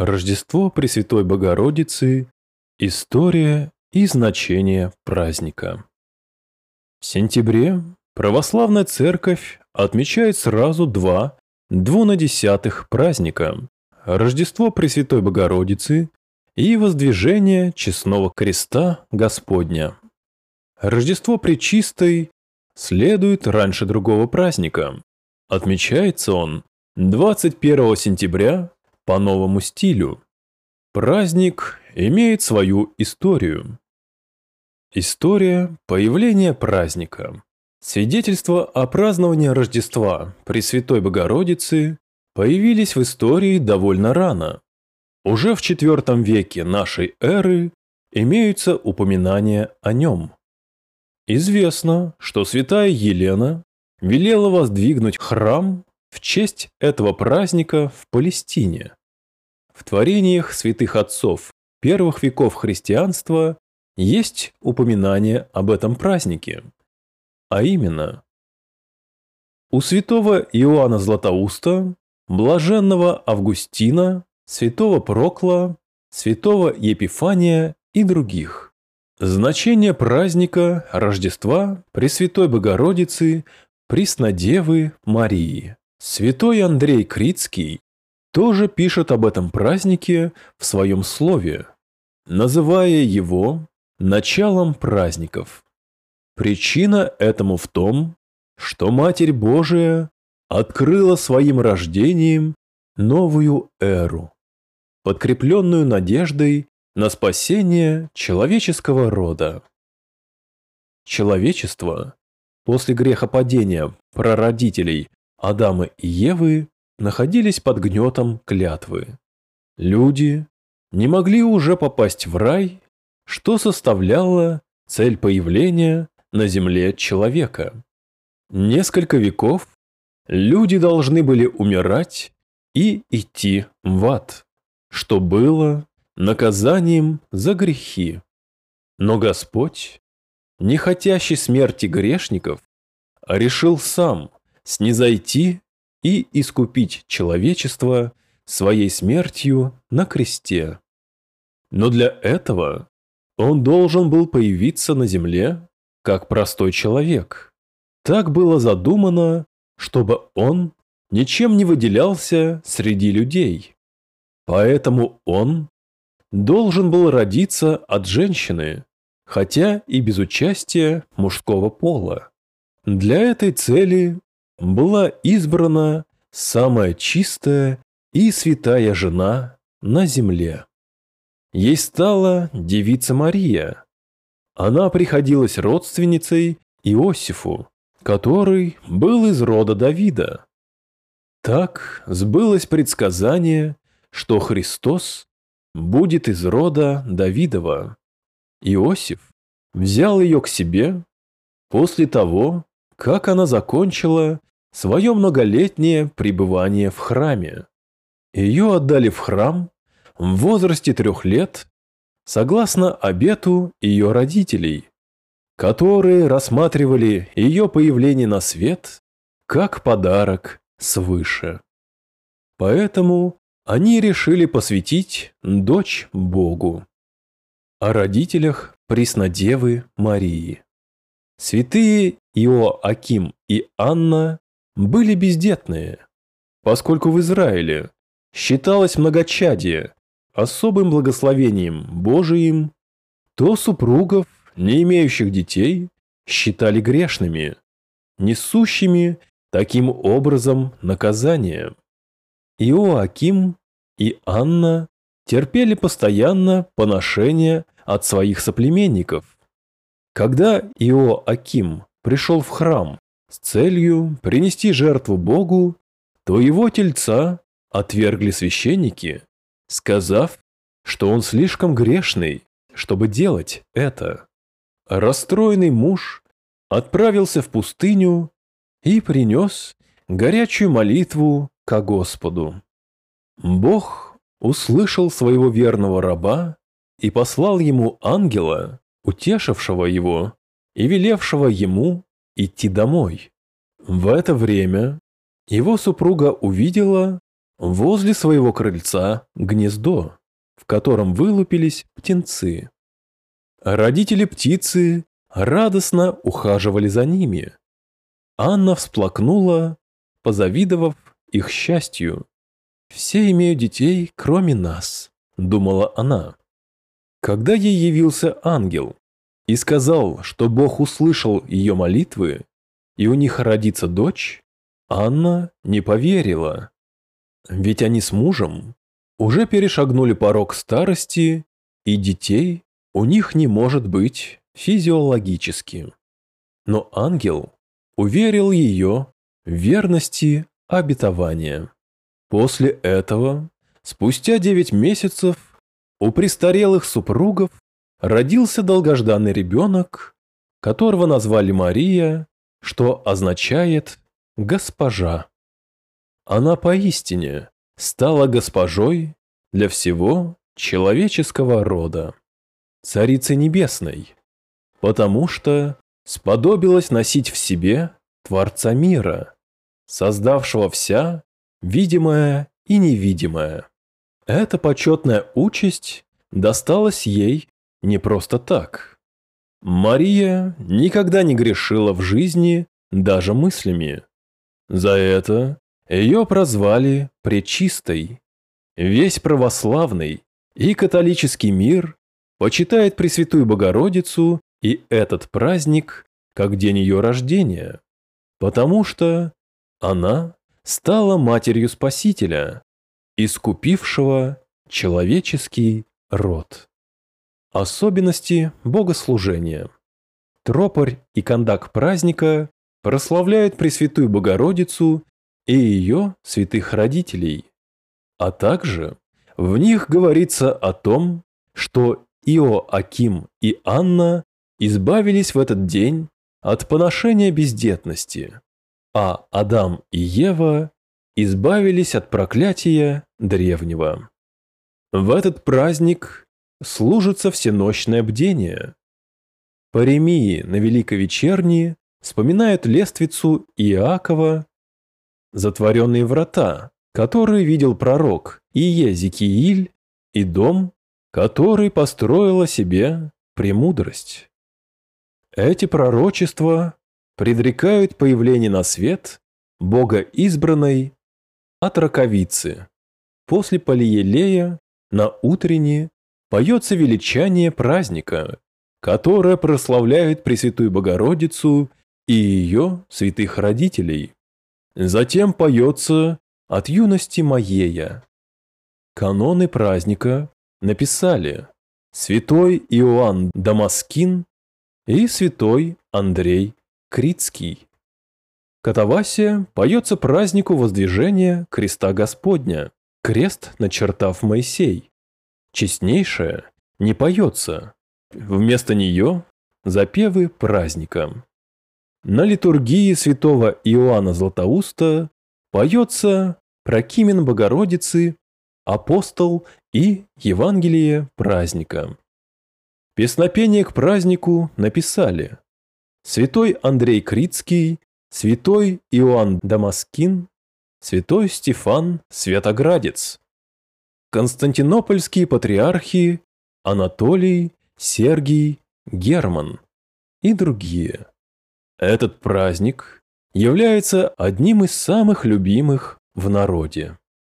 Рождество Пресвятой Богородицы. История и значение праздника. В сентябре православная церковь отмечает сразу два двунадесятых праздника – Рождество Пресвятой Богородицы и воздвижение честного креста Господня. Рождество Пречистой следует раньше другого праздника. Отмечается он 21 сентября по новому стилю. Праздник имеет свою историю. История появления праздника. Свидетельства о праздновании Рождества Пресвятой Богородицы появились в истории довольно рано. Уже в IV веке нашей эры имеются упоминания о нем. Известно, что святая Елена велела воздвигнуть храм в честь этого праздника в Палестине. В творениях святых отцов первых веков христианства есть упоминание об этом празднике. А именно, у святого Иоанна Златоуста, блаженного Августина, святого Прокла, святого Епифания и других. Значение праздника Рождества Пресвятой Богородицы Преснодевы Марии. Святой Андрей Критский тоже пишет об этом празднике в своем слове, называя его началом праздников. Причина этому в том, что Матерь Божия открыла своим рождением новую эру, подкрепленную надеждой на спасение человеческого рода. Человечество после грехопадения прародителей Адама и Евы находились под гнетом клятвы. Люди не могли уже попасть в рай, что составляло цель появления на земле человека. Несколько веков люди должны были умирать и идти в ад, что было наказанием за грехи. Но Господь, не хотящий смерти грешников, решил сам снизойти и искупить человечество своей смертью на кресте. Но для этого он должен был появиться на земле как простой человек. Так было задумано, чтобы он ничем не выделялся среди людей. Поэтому он должен был родиться от женщины, хотя и без участия мужского пола. Для этой цели была избрана самая чистая и святая жена на земле. Ей стала девица Мария. Она приходилась родственницей Иосифу, который был из рода Давида. Так сбылось предсказание, что Христос будет из рода Давидова. Иосиф взял ее к себе после того, как она закончила свое многолетнее пребывание в храме. Ее отдали в храм в возрасте трех лет, согласно обету ее родителей, которые рассматривали ее появление на свет как подарок свыше. Поэтому они решили посвятить дочь Богу. О родителях Преснодевы Марии. Святые Иоаким и Анна были бездетные, поскольку в Израиле считалось многочадие особым благословением Божиим, то супругов, не имеющих детей, считали грешными, несущими таким образом наказание. Иоаким и Анна терпели постоянно поношение от своих соплеменников. Когда Иоаким пришел в храм с целью принести жертву Богу, то его тельца отвергли священники, сказав, что он слишком грешный, чтобы делать это. Расстроенный муж отправился в пустыню и принес горячую молитву ко Господу. Бог услышал своего верного раба и послал ему ангела, утешившего его и велевшего ему идти домой. В это время его супруга увидела, Возле своего крыльца гнездо, в котором вылупились птенцы. Родители птицы радостно ухаживали за ними. Анна всплакнула, позавидовав их счастью. «Все имеют детей, кроме нас», — думала она. Когда ей явился ангел и сказал, что Бог услышал ее молитвы, и у них родится дочь, Анна не поверила. Ведь они с мужем уже перешагнули порог старости, и детей у них не может быть физиологически. Но ангел уверил ее в верности обетования. После этого, спустя девять месяцев, у престарелых супругов родился долгожданный ребенок, которого назвали Мария, что означает «госпожа». Она поистине стала госпожой для всего человеческого рода, царицы небесной, потому что сподобилась носить в себе Творца мира, создавшего вся, видимое и невидимое. Эта почетная участь досталась ей не просто так. Мария никогда не грешила в жизни даже мыслями. За это ее прозвали Пречистой. Весь православный и католический мир почитает Пресвятую Богородицу и этот праздник как день ее рождения, потому что она стала матерью Спасителя, искупившего человеческий род. Особенности богослужения. Тропарь и кондак праздника прославляют Пресвятую Богородицу и ее святых родителей, а также в них говорится о том, что Иоаким и Анна избавились в этот день от поношения бездетности, а Адам и Ева избавились от проклятия древнего. В этот праздник служится всеночное бдение. Паремии на Великой Вечерни вспоминают лествицу Иакова затворенные врата, которые видел пророк Иезекииль, и дом, который построила себе премудрость. Эти пророчества предрекают появление на свет Бога избранной от раковицы. После Полиелея на утренне поется величание праздника, которое прославляет Пресвятую Богородицу и ее святых родителей. Затем поется «От юности моея». Каноны праздника написали святой Иоанн Дамаскин и святой Андрей Критский. Катавасия поется празднику воздвижения креста Господня, крест начертав Моисей. Честнейшая не поется, вместо нее запевы праздника. На литургии святого Иоанна Златоуста поется Прокимен Богородицы, Апостол и Евангелие праздника. Песнопение к празднику написали святой Андрей Критский, святой Иоанн Дамаскин, святой Стефан Святоградец, константинопольские патриархи Анатолий, Сергий, Герман и другие. Этот праздник является одним из самых любимых в народе.